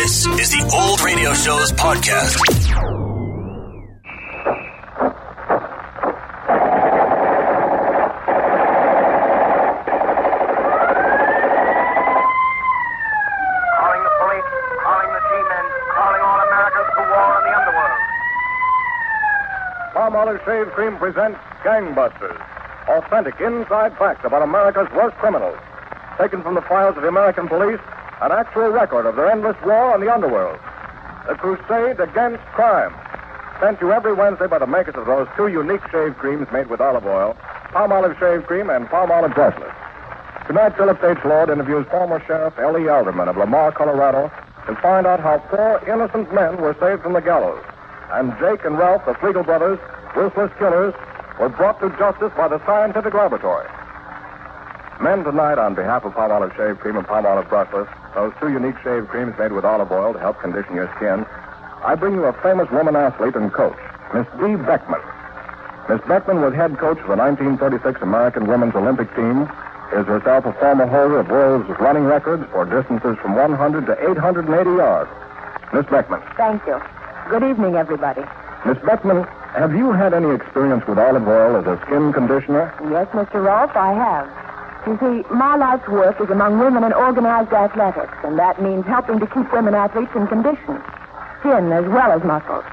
This is the Old Radio Show's podcast. Calling the police, calling the G-men, calling all Americans to war in the underworld. Palmolive Shave Cream presents Gangbusters. Authentic inside facts about America's worst criminals. Taken from the files of the American police, an actual record of their endless war on the underworld. The crusade against crime. Sent you every Wednesday by the makers of those two unique shave creams made with olive oil, Palmolive Shave Cream and Palmolive Brushless. Tonight, Philip H. Lord interviews former Sheriff L.E. Alderman of Lamar, Colorado, to find out how four innocent men were saved from the gallows. And Jake and Ralph, the Fleagle brothers, ruthless killers, were brought to justice by the scientific laboratory. Men, tonight, on behalf of Palmolive Shave Cream and Palmolive Brushless, those two unique shave creams made with olive oil to help condition your skin, I bring you a famous woman athlete and coach, Miss Dee Boeckmann. Miss Boeckmann was head coach of the 1936 American Women's Olympic team, is herself a former holder of world's running records for distances from 100 to 880 yards. Miss Boeckmann. Thank you. Good evening, everybody. Miss Boeckmann, have you had any experience with olive oil as a skin conditioner? Yes, Mr. Rolfe, I have. You see, my life's work is among women in organized athletics, and that means helping to keep women athletes in condition, skin as well as muscles.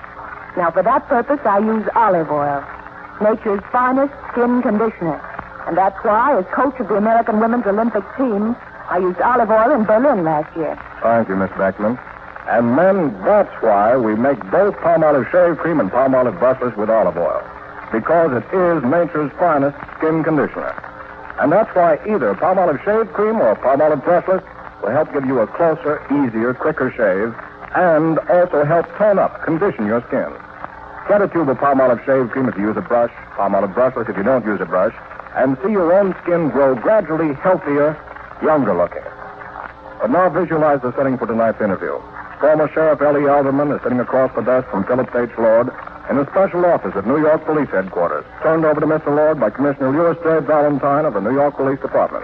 Now, for that purpose, I use olive oil, nature's finest skin conditioner. And that's why, as coach of the American women's Olympic team, I used olive oil in Berlin last year. Thank you, Miss Boeckmann. And men, that's why we make both Palmolive Shave Cream and Palmolive Brushless with olive oil. Because it is nature's finest skin conditioner. And that's why either Palmolive Shave Cream or Palmolive Brushless will help give you a closer, easier, quicker shave and also help tone up, condition your skin. Get a tube of Palmolive Shave Cream if you use a brush, Palmolive Brushless if you don't use a brush, and see your own skin grow gradually healthier, younger looking. But now visualize the setting for tonight's interview. Former Sheriff L.E. Alderman is sitting across the desk from Philip H. Lord in a special office at New York Police Headquarters, turned over to Mr. Lord by Commissioner Lewis J. Valentine of the New York Police Department.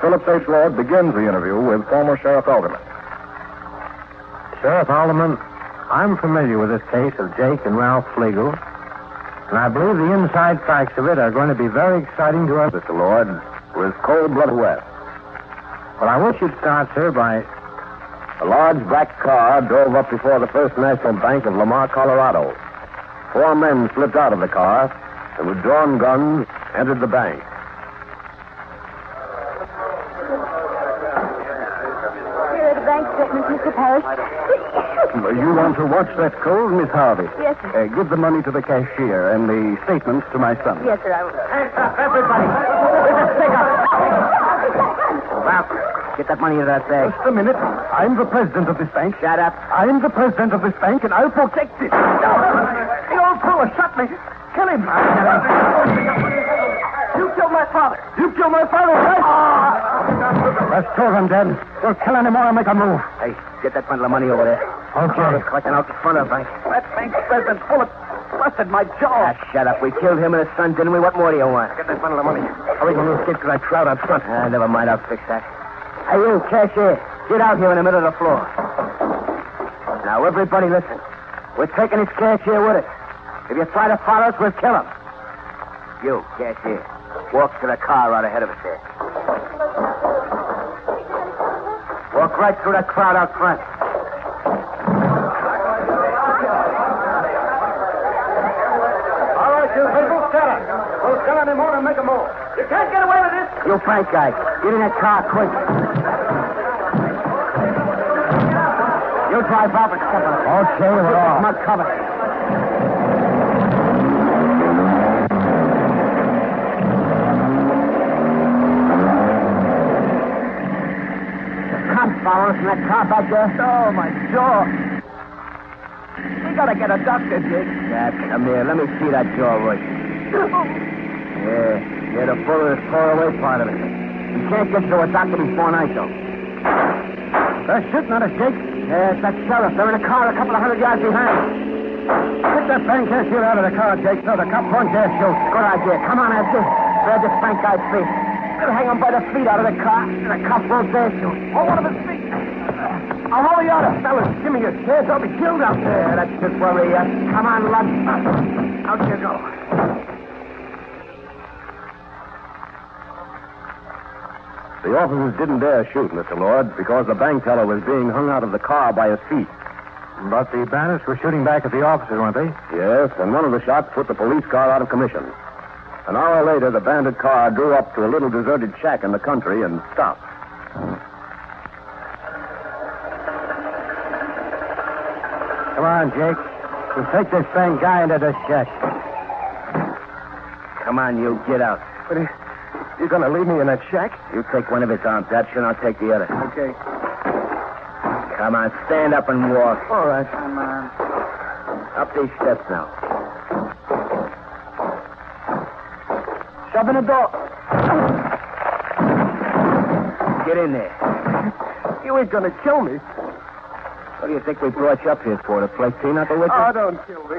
Philip H. Lord begins the interview with former Sheriff Alderman. Sheriff Alderman, I'm familiar with this case of Jake and Ralph Fleagle, and I believe the inside facts of it are going to be very exciting to us, Mr. Lord, with cold blood west. But I wish you'd start, sir, by. A large black car drove up before the First National Bank of Lamar, Colorado. Four men slipped out of the car and, with drawn guns, entered the bank. Here are the bank statements, Mr. Parrish. You want to watch that cold, Miss Harvey? Yes, sir. Uh, give the money to the cashier and the statements to my son. Yes, sir, I will. everybody. Take up. Ralph, get that money into that bag. Just a minute. I'm the president of this bank. Shut up. I'm the president of this bank, and I'll protect it. The old shot me. Kill him. You killed my father. You killed my father, right? Let's kill him, Dad. Don't kill any more and make a move. Hey, get that bundle of money over there. Okay. Collecting out the front of the bank. That bank's president's bullet busted my jaw. Ah, shut up. We killed him and his son, didn't we? What more do you want? Get that bundle of money. Hurry, go little kid, because I crowd out front. Ah, never mind. I'll fix that. Hey, you, cashier. Get out here in the middle of the floor. Now, everybody listen. We're taking this cashier with us. If you try to follow us, we'll kill him. You, cashier, walk to the car right ahead of us there. Walk right through that crowd out front. All right, you people, scatter. Don't kill any more and make a move. You can't get away with this. You Frank guy, get in that car quick. You drive Robert step on it. Okay, we're off. Come on, cover. Cops following that car back there. Oh, my jaw. We gotta get a doctor, Jake. Yeah, come here. Let me see that jaw right. Yeah, yeah, the bullet is tore away part of it. You can't get to a doctor before night, though. They're shooting at us, Jake. Yeah, it's that sheriff. They're in a car a couple of hundred yards behind. Get that bank cashier out of the car, Jake, so the cop won't dare shoot. Good idea. Come on, Esther. Grab this Frank guy's feet. We'll hang him by the feet out of the car, and the cop won't dare shoot. Oh, one of his feet. I'll hold the other. Fellas, give me your chance. I'll be killed out there. That's just where we are. Come on, Lug. Out you go. The officers didn't dare shoot, Mr. Lord, because the bank teller was being hung out of the car by his feet. But the bandits were shooting back at the officers, weren't they? Yes, and one of the shots put the police car out of commission. An hour later, the bandit car drew up to a little deserted shack in the country and stopped. Come on, Jake. We'll take this fang guy into the shack. Come on, you. Get out. But you're going to leave me in that shack? You take one of his arms, Dutch, and I'll take the other. Okay. Come on, stand up and walk. All right. Come on. Up these steps now. In the door. Get in there. You ain't to kill me. What do you think we brought you up here for? To play pinochle with you? Oh, don't kill me.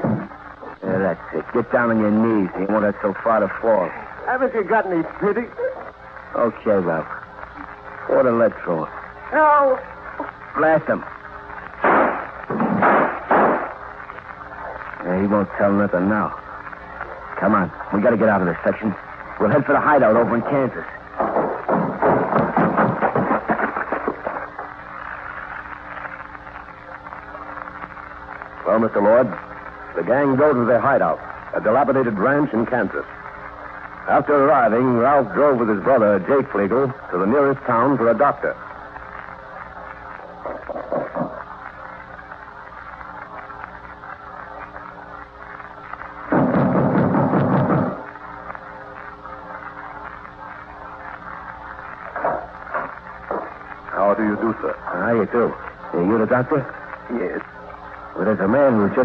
Yeah, that's it. Get down on your knees. You won't have so far to fall. Haven't you got any pity? Okay, Ralph. Pour the lead through. No. Blast him. Yeah, he won't tell nothing now. Come on. We gotta get out of this section. We'll head for the hideout over in Kansas. Well, Mr. Lord, the gang go to their hideout, a dilapidated ranch in Kansas. After arriving, Ralph drove with his brother, Jake Fleagle, to the nearest town for a doctor.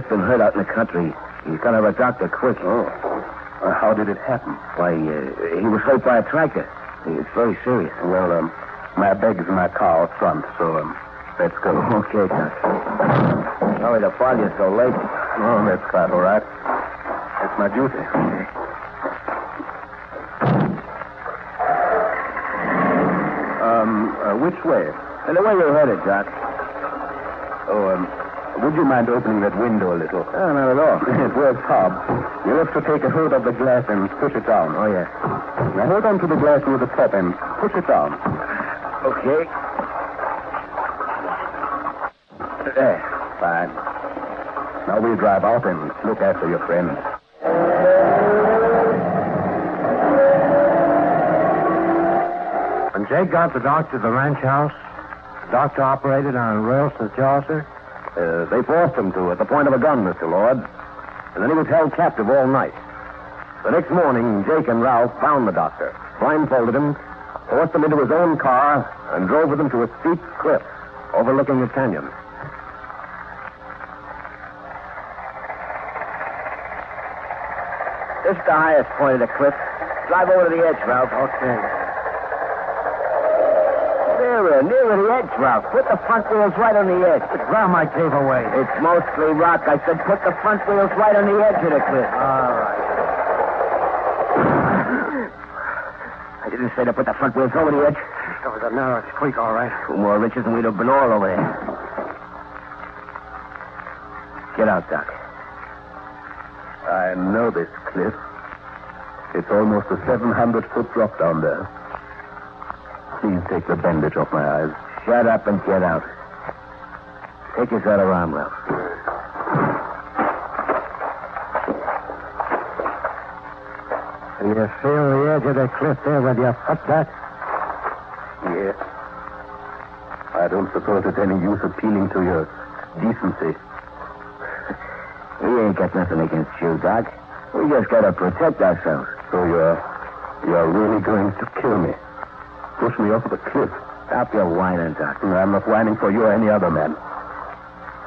Been hurt out in the country. He's got to have a doctor quick. Oh. Uh, how did it happen? Why, uh, he was hurt by a tractor. It's very serious. Well, um, my bag's in my car out front, so um, let's go. Okay, Doc. Sorry to bother you so late. Oh, that's quite all right. It's my duty. Um, uh, which way? The way you headed, Doc. Oh, um, would you mind opening that window a little? Oh, not at all. It works hard. You'll have to take a hold of the glass and push it down. Oh, yes. Now hold on to the glass with the top and push it down. Okay. There. Fine. Now we'll drive out and look after your friend. When Jake got the doctor to the ranch house, the doctor operated on Royalston's jaw, sir. Uh, they forced him to at the point of a gun, Mr. Lord. And then he was held captive all night. The next morning, Jake and Ralph found the doctor, blindfolded him, forced him into his own car, and drove with him to a steep cliff overlooking the canyon. This is the highest point of the cliff. Drive over to the edge, Ralph. Okay. Nearer, nearer the edge, Ralph. Put the front wheels right on the edge. Grab my cave away. It's mostly rock. I said put the front wheels right on the edge of the cliff. All right. I didn't say to put the front wheels over the edge. Over the narrow creek, all right. Two more riches than we'd have been all over there. Get out, Doc. I know this cliff. It's almost a 700 foot drop down there. Please take the bandage off my eyes. Shut up and get out. Take his other arm, Ralph. You feel the edge of the cliff there with your foot, Doc? Yes. I don't suppose it's any use appealing to your decency. We ain't got nothing against you, Doc. We just gotta protect ourselves. So you're you're really going to kill me? Push me off the cliff? Stop your whining, Doc. I'm not whining for you or any other man.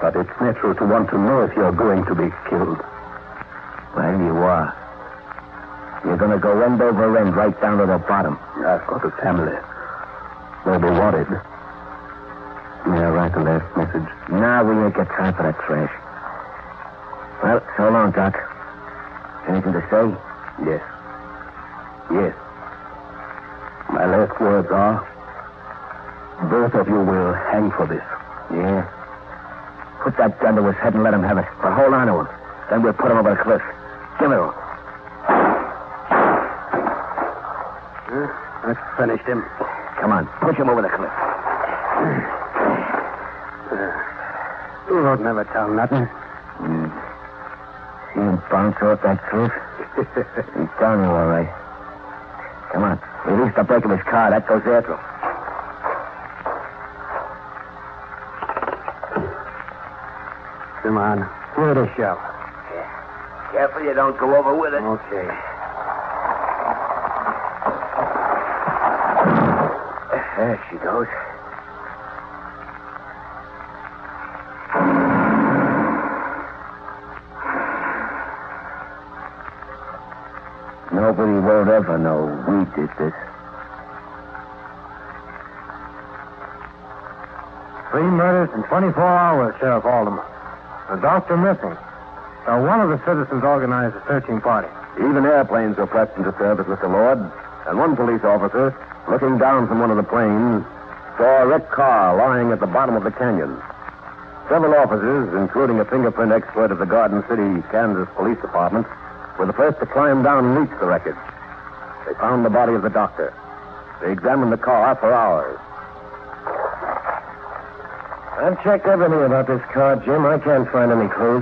But it's natural to want to know if you're going to be killed. Well, you are. You're gonna go end over end right down to the bottom. I've got a family. They'll be worried. May I write the last message? Nah, we ain't got time for that trash. Well, so long, Doc. Anything to say? Yes. Yes. My last words are both of you will hang for this. Yeah. Put that gun to his head and let him have it. But hold on to him. Then we'll put him over the cliff. Give it to him. That's finished him. Come on, push him over the cliff. You won't never tell nothing. Hmm. See him bounce off that cliff? He's down there, all right. Come on. Release the brake of his car. That goes after him. Come on. Where the shell? Careful you don't go over with it. Okay. There she goes. Nobody won't ever know we did this. Three murders in 24 hours, Sheriff Alderman. The doctor missing. Now, one of the citizens organized a searching party. Even airplanes were pressed into service, Mr. Lord. And one police officer, looking down from one of the planes, saw a wrecked car lying at the bottom of the canyon. Several officers, including a fingerprint expert of the Garden City, Kansas Police Department, were the first to climb down and reach the wreckage. They found the body of the doctor. They examined the car for hours. I've checked everything about this car, Jim. I can't find any clues.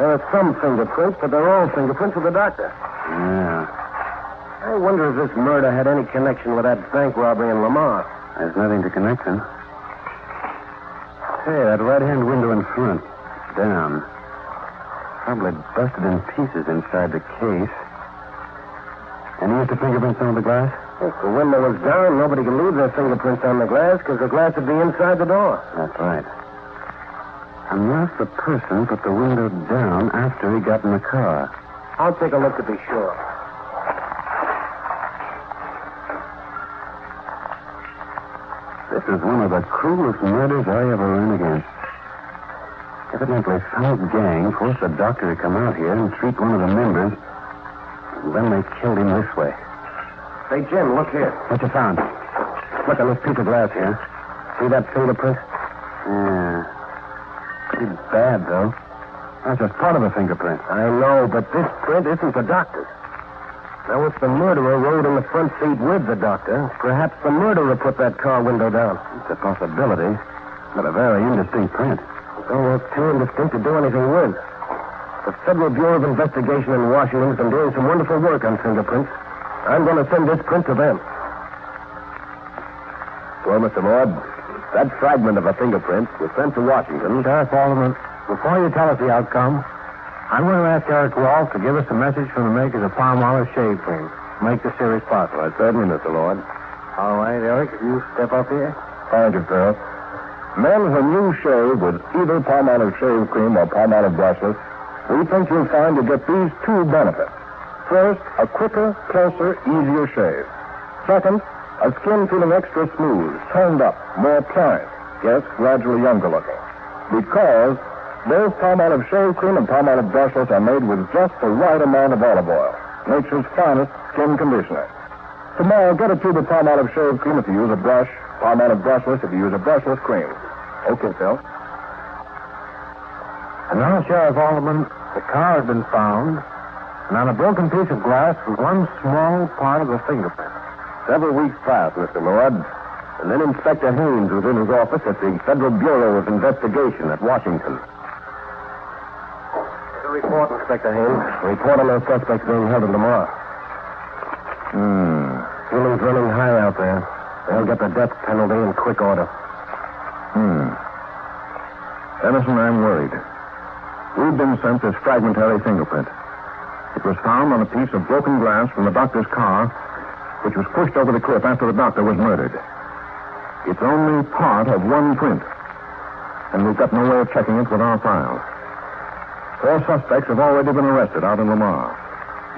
There are some fingerprints, but they're all fingerprints of the doctor. Yeah. I wonder if this murder had any connection with that bank robbery in Lamar. There's nothing to connect them. Hey, that right-hand window in front. Down. Probably busted in pieces inside the case. Any of the fingerprints on the glass? If the window was down, nobody could leave their fingerprints on the glass because the glass would be inside the door. That's right. Unless the person put the window down after he got in the car. I'll take a look to be sure. This is one of the cruelest murders I ever ran against. Evidently, some gang forced the doctor to come out here and treat one of the members. And then they killed him this way. Say, Jim, look here. What you found? Look at this piece of glass here. See that fingerprint? Yeah. Pretty bad, though. That's just part of a fingerprint. I know, but this print isn't the doctor's. Now, if the murderer rode in the front seat with the doctor, perhaps the murderer put that car window down. It's a possibility, but a very indistinct print. Almost too indistinct to do anything with. The Federal Bureau of Investigation in Washington's been doing some wonderful work on fingerprints. I'm going to send this print to them. Well, Mr. Lord, that fragment of a fingerprint was sent to Washington. Sheriff Alderman, before you tell us the outcome, I'm going to ask Eric Rolfe to give us a message from the makers of Palmolive Shave Cream. Make the series possible. Certainly, Mr. Lord. All right, Eric, you step up here. Thank you, Phil. Men, when you shave with either Palmolive shave cream or Palmolive brushless, we think you'll find you get these two benefits. First, a quicker, closer, easier shave. Second, a skin feeling extra smooth, toned up, more pliant, yes, gradually younger looking. Because both Palmolive shave cream and Palmolive brushless are made with just the right amount of olive oil, nature's finest skin conditioner. Tomorrow, get a tube of Palmolive shave cream if you use a brush, Palmolive brushless if you use a brushless cream. Okay, Phil. And now, Sheriff Alderman, the car has been found, and on a broken piece of glass was one small part of the fingerprint. Several weeks passed, Mr. Lord, and then Inspector Haynes was in his office at the Federal Bureau of Investigation at Washington. The report, Inspector Haynes. Report on those suspects being held in Lamar. Hmm. Feeling's running high out there. They'll get the death penalty in quick order. Hmm. Emerson, I'm worried. We've been sent this fragmentary fingerprint. It was found on a piece of broken glass from the doctor's car, which was pushed over the cliff after the doctor was murdered. It's only part of one print, and we've got no way of checking it with our files. Four suspects have already been arrested out in Lamar.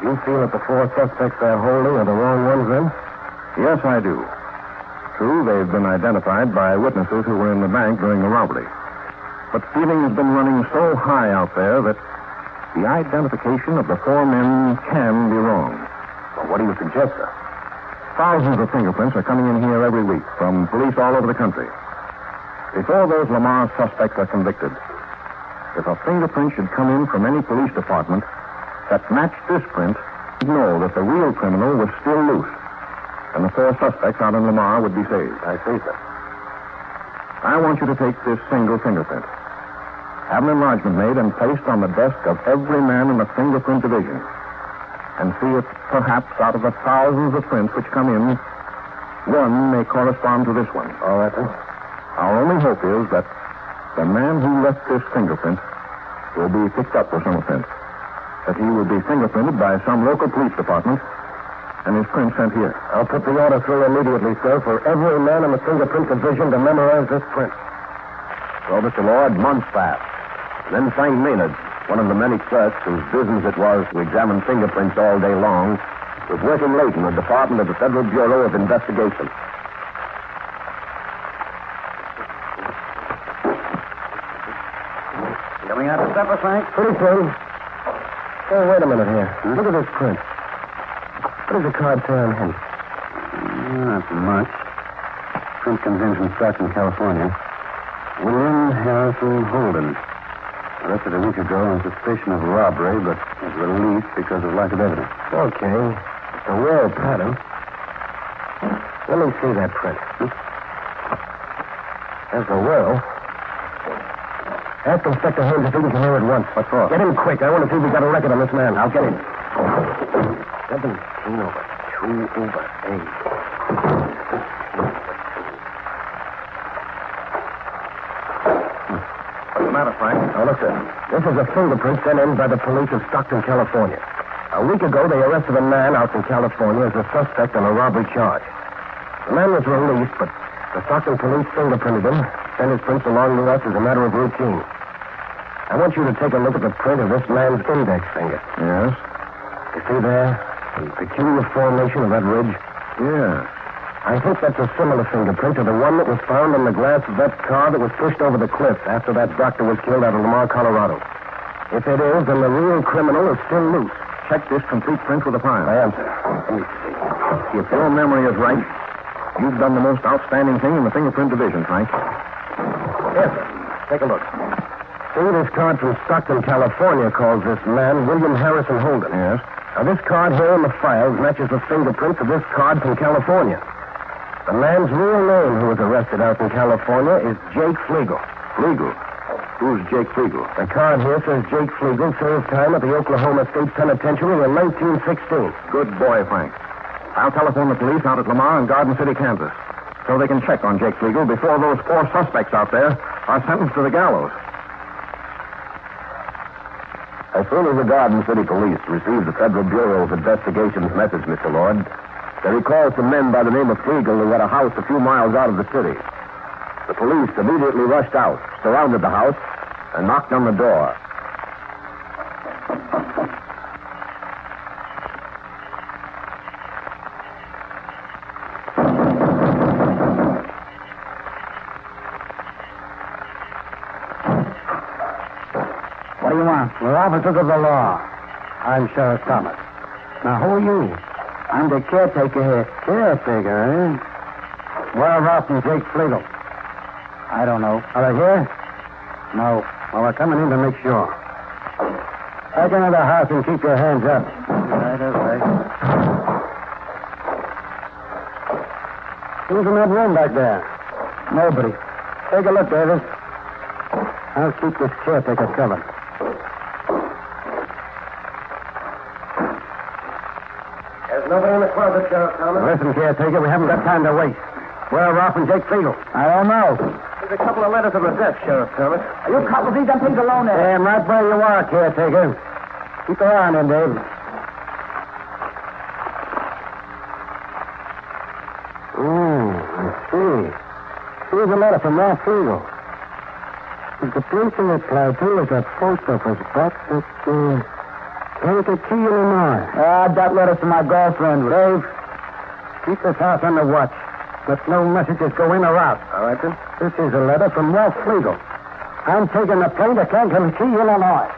You feel that the four suspects they're holding are the wrong ones, then? Yes, I do. True, they've been identified by witnesses who were in the bank during the robbery. But feeling has been running so high out there that the identification of the four men can be wrong. Well, what do you suggest, sir? Thousands of fingerprints are coming in here every week from police all over the country. Before those Lamar suspects are convicted, if a fingerprint should come in from any police department that matched this print, you'd know that the real criminal was still loose, and the four suspects out in Lamar would be saved. I see, sir. I want you to take this single fingerprint, have an enlargement made and placed on the desk of every man in the fingerprint division, and see if perhaps out of the thousands of prints which come in, one may correspond to this one. All right, sir. Our only hope is that the man who left this fingerprint will be picked up for some offense. That he will be fingerprinted by some local police department and his print sent here. I'll put the order through immediately, sir, for every man in the fingerprint division to memorize this print. So, Mr. Lord, months passed. Then Frank Maynard, one of the many clerks whose business it was to examine fingerprints all day long, was working late in the department of the Federal Bureau of Investigation. Coming out to supper, Frank? Pretty soon. Oh, wait a minute here. Hmm? Look at this print. What does the card say on him? Not much. Print comes in from Stockton, California. William Harrison Holden. Arrested a week ago on suspicion of robbery, but was released because of lack of evidence. Okay. It's a well pattern. Let me see that print. There's the will. Ask Inspector Holmes if he can come here at once. What for? Get him quick. I want to see if we got a record on this man. I'll get him. Seventeen over two over eight. Hmm. What's the matter, Frank? Now, look, sir. This is a fingerprint sent in by the police of Stockton, California. A week ago, they arrested a man out in California as a suspect on a robbery charge. The man was released, but the Stockton police fingerprinted him, sent his prints along to us as a matter of routine. I want you to take a look at the print of this man's index finger. Yes? You see there? The peculiar formation of that ridge? Yeah. I think that's a similar fingerprint to the one that was found on the glass of that car that was pushed over the cliff after that doctor was killed out of Lamar, Colorado. If it is, then the real criminal is still loose. Check this complete print with a file. I am, sir. Let me see. If your memory is right, you've done the most outstanding thing in the fingerprint division, Frank. Yes, sir. Take a look. See, this card from Stockton, California calls this man William Harrison Holden. Yes? Now, this card here in the files matches the fingerprints of this card from California. The man's real name who was arrested out in California is Jake Fleagle. Fleagle. Who's Jake Fleagle? The card here says Jake Fleagle served time at the Oklahoma State Penitentiary in 1916. Good boy, Frank. I'll telephone the police out at Lamar and Garden City, Kansas, so they can check on Jake Fleagle before those four suspects out there are sentenced to the gallows. As soon as the Garden City Police received the Federal Bureau of Investigation's message, Mr. Lord, they recalled some men by the name of Fleagle who had a house a few miles out of the city. The police immediately rushed out, surrounded the house, and knocked on the door. We're officers of the law. I'm Sheriff Thomas. Now, who are you? I'm the caretaker here. Caretaker, eh? Where are Ralph and Jake Fleagle? I don't know. Are they here? No. Well, we're coming in to make sure. Back into the house and keep your hands up. Right, all right. Who's in that room back there? Nobody. Take a look, Davis. I'll keep this caretaker covered. There's nobody in the closet, Sheriff Thomas. Listen, caretaker, we haven't got time to waste. Where are Ralph and Jake Fleagle? I don't know. There's a couple of letters on the desk, Sheriff Thomas. You couple these up things alone there. Damn right where you are, caretaker. Keep your eye on him, Dave. Hmm, I see. Here's a letter from Ralph Fleagle. The place he applied to is a post office box at uh, Kankakee, Illinois. Ah, that letter's to my girlfriend, Dave. Keep this house under watch. Let no messages go in or out. All right, then. This is a letter from Ralph Fleagle. I'm taking the plane to Kankakee, Illinois.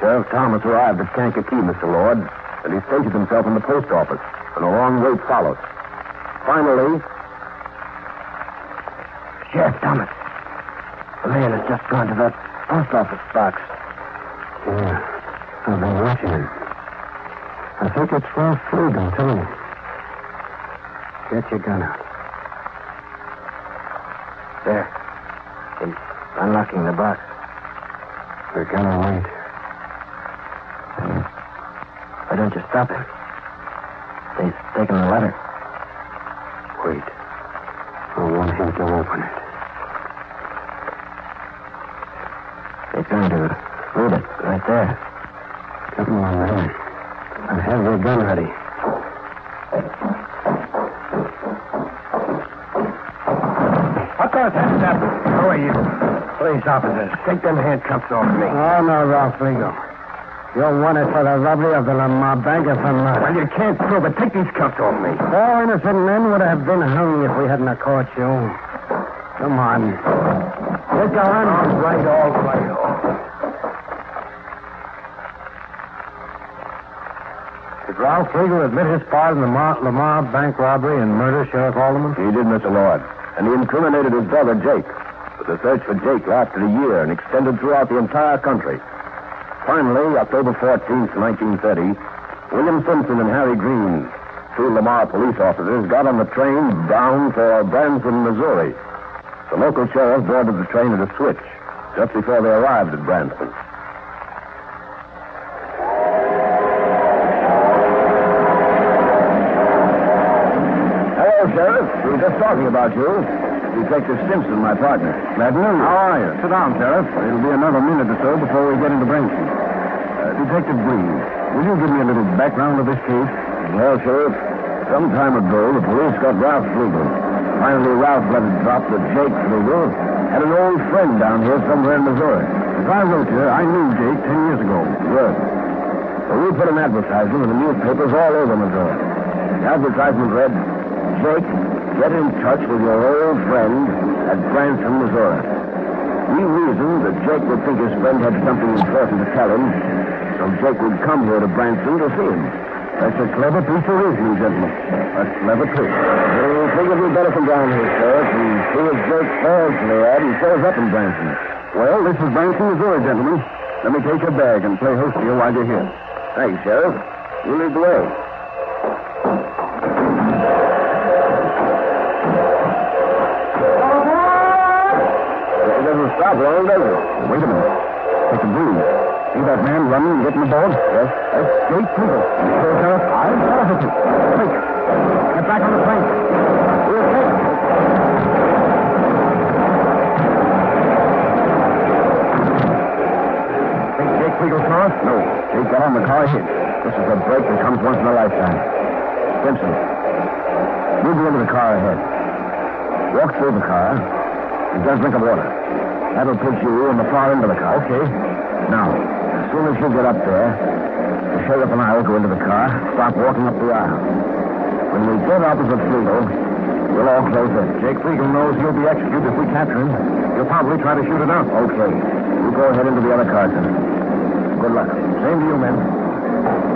Sheriff Thomas arrived at Kankakee, Mr. Lord, and he stationed himself in the post office, and a long wait followed. Finally, Sheriff Thomas. The man has just gone to that post office box. Yeah. I've been watching him. I think it's Ralph Fleegan, too. Get your gun out. There. He's unlocking the box. We're gonna wait. Why don't you stop him? He's taking the letter. Wait. I want him to open it. He's going to read it right there. Come on, man. I have your gun ready. What goes hands up? Who are you? Police officers. Take them handcuffs off me. Oh, no, Ralph Fleagle. You're wanted for the robbery of the Lamar Bank and for murder. Well, you can't prove it. Take these cuffs off me. Four innocent men would have been hung if we hadn't caught you. Come on. Get going. All right, all right, all right. Did Ralph Fleagle admit his part in the Mar- Lamar Bank robbery and murder, Sheriff Alderman? He did, Mr. Lord. And he incriminated his brother, Jake. But the search for Jake lasted a year and extended throughout the entire country. Finally, October 14th, 1930, William Simpson and Harry Green, two Lamar police officers, got on the train bound for Branson, Missouri. The local sheriff boarded the train at a switch just before they arrived at Branson. We were just talking about you. Detective Simpson, my partner. Glad to know you. How are you? Sit down, Sheriff. It'll be another minute or so before we get into Branson. Uh, Detective Green, will you give me a little background of this case? Well, Sheriff, some time ago, the police got Ralph Fleagle. Finally, Ralph let it drop that Jake Fleagle had an old friend down here somewhere in Missouri. As I wrote you, I knew Jake ten years ago. Good. Well, we put an advertisement in the newspapers all over Missouri. The advertisement read, Jake, get in touch with your old friend at Branson, Missouri. We reasoned that Jake would think his friend had something important to tell him, so Jake would come here to Branson to see him. That's a clever piece of reasoning, gentlemen. A clever trick. We figured we'd better come down here, Sheriff, and see if Jake falls to the ad and shows up in Branson. Well, this is Branson, Missouri, gentlemen. Let me take your bag and play host to you while you're here. Thanks, Sheriff. You lead the way. Wait a minute. Take a breathe. See that man running and getting aboard? Yes. That's Jake Fleagle. Sure, Sheriff? I'm positive. Quick. Get back on the plank. We're safe. Think Jake Fleagle saw? No. Jake got on the car hit. This is a break that comes once in a lifetime. Simpson, you go into the car ahead. Walk through the car and a drink of water. That'll put you in the far end of the car. Okay. Now, as soon as you get up there, the sheriff and I will go into the car, start walking up the aisle. When we get opposite Fleagle, we'll all close in. Jake Fleagle knows he'll be executed if we capture him. He'll probably try to shoot it out. Okay. You go ahead into the other car, then. Good luck. Same to you, men.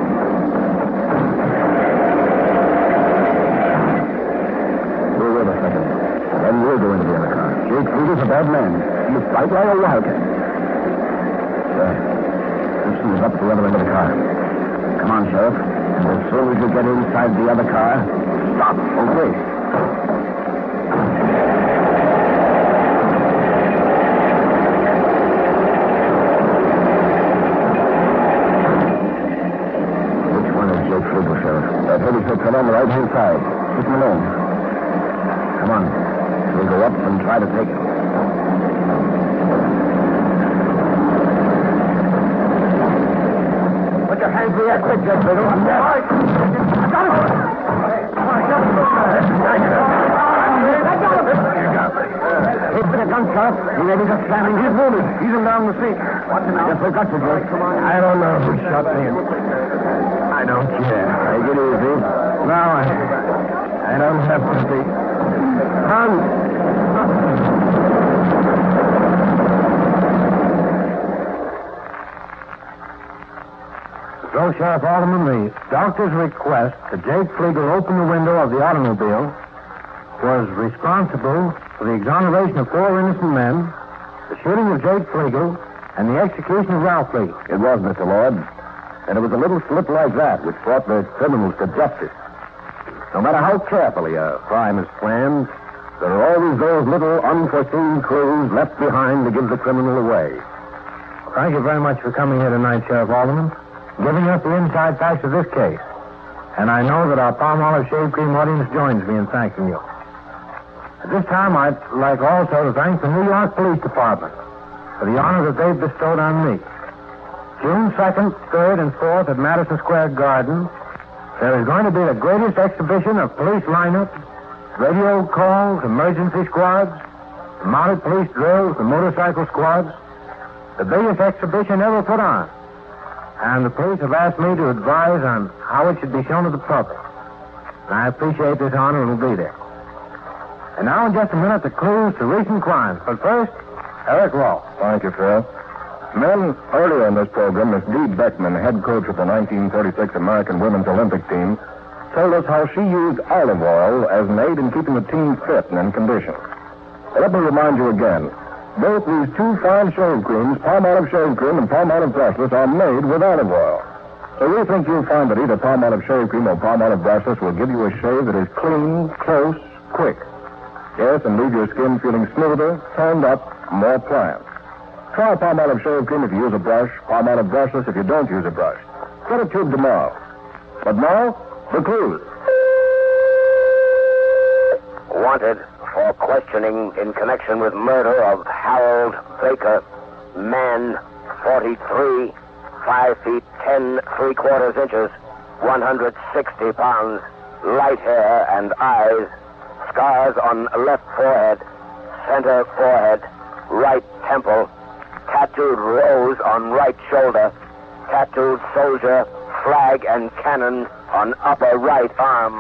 Bad man. He'll fight like a wildcat. There. Simpson is up at the other end of the car. Come on, Sheriff. And as soon as you get inside the other car, stop. Okay. Which one is Jake Fleagle, Sheriff? That heavy footprint on the right-hand side. Keep him alone. Come on. We'll go up and try to take it. Put your hands in the air quick, Jake Fleagle. All right. I got him. Come on, get him. I got him. You got him. He's been a gun shot. He may be just slamming. He's wounded. He's him down the seat. What's him out? Yes, we got you, Jake. Come on. I don't know who shot me. I don't care. Take it easy. No, I... I don't have to be. Hans! So, Sheriff Alderman, the doctor's request that Jake Fleagle open the window of the automobile was responsible for the exoneration of four innocent men, the shooting of Jake Fleagle, and the execution of Ralph Fleagle. It was, Mr. Lord. And it was a little slip like that which brought the criminals to justice. No matter how carefully a crime is planned, there are always those little unforeseen clues left behind to give the criminal away. Thank you very much for coming here tonight, Sheriff Alderman, giving us the inside facts of this case. And I know that our Palmolive Shave Cream audience joins me in thanking you. At this time, I'd like also to thank the New York Police Department for the honor that they've bestowed on me. June 2nd, 3rd, and 4th at Madison Square Garden, there is going to be the greatest exhibition of police lineups, radio calls, emergency squads, mounted police drills, the motorcycle squads, the biggest exhibition ever put on. And the police have asked me to advise on how it should be shown to the public. And I appreciate this honor and will be there. And now, in just a minute, the clues to recent crimes. But first, Eric Law. Thank you, Phil. Men, earlier in this program, Miss Dee Boeckmann, head coach of the 1936 American Women's Olympic team, told us how she used olive oil as an aid in keeping the team fit and in condition. Let me remind you again. Both these two fine shave creams, Palmolive Shave Cream and Palmolive Brushless, are made with olive oil. So we think you'll find that either Palmolive Shave Cream or Palmolive Brushless will give you a shave that is clean, close, quick. Yes, and leave your skin feeling smoother, toned up, more pliant. Try Palmolive Shave Cream if you use a brush, Palmolive Brushless if you don't use a brush. Get a tube tomorrow. But now, the clues. Wanted for questioning in connection with murder of Harold Baker, man, 43, 5 feet 10, 3 quarters inches, 160 pounds, light hair and eyes, scars on left forehead, center forehead, right temple, tattooed rose on right shoulder, tattooed soldier, flag and cannon on upper right arm.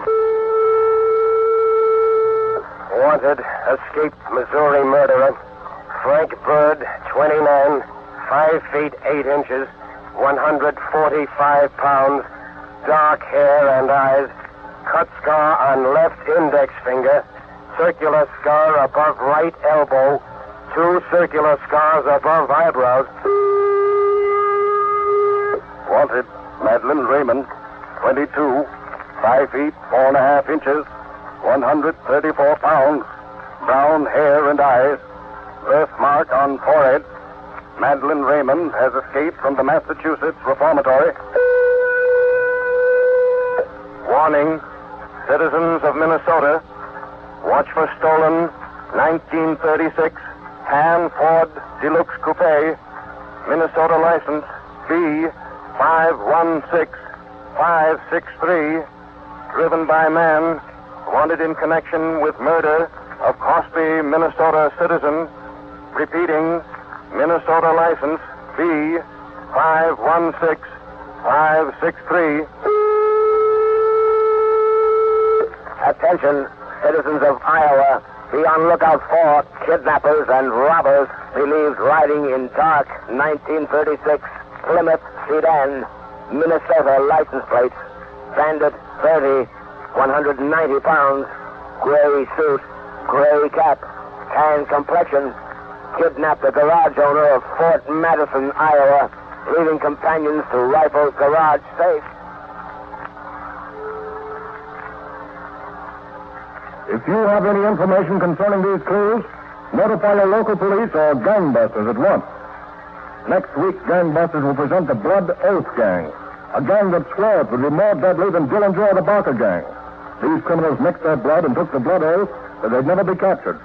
Wanted, escaped Missouri murderer, Frank Bird, 29, 5 feet 8 inches, 145 pounds, dark hair and eyes, cut scar on left index finger, circular scar above right elbow, two circular scars above eyebrows. Wanted, Madeline Raymond, 22, 5 feet, 4 and a half inches, 134 pounds, brown hair and eyes, birthmark on forehead. Madeline Raymond has escaped from the Massachusetts Reformatory. Warning, citizens of Minnesota, watch for stolen 1936 Han Ford Deluxe Coupe, Minnesota license B516 563, driven by man, wanted in connection with murder of Cosby, Minnesota citizen, repeating, Minnesota license B 516563. Attention, citizens of Iowa. Be on lookout for kidnappers and robbers believed riding in dark 1936 Plymouth sedan. Minnesota license plate, bandit 30, 190 pounds, gray suit, gray cap, tan complexion, kidnapped the garage owner of Fort Madison, Iowa, leaving companions to rifle garage safe. If you have any information concerning these clues, notify your local police or gangbusters at once. Next week, gangbusters will present the Blood Oath Gang, a gang that swore it would be more deadly than Dillinger or the Barker Gang. These criminals mixed their blood and took the blood oath that they'd never be captured.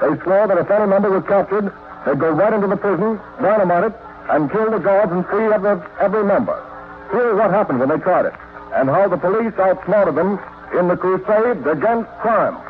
They swore that if any member was captured, they'd go right into the prison, dynamite it, and kill the guards and free every, every member. Here's what happened when they tried it, and how the police outsmarted them in the crusade against crime.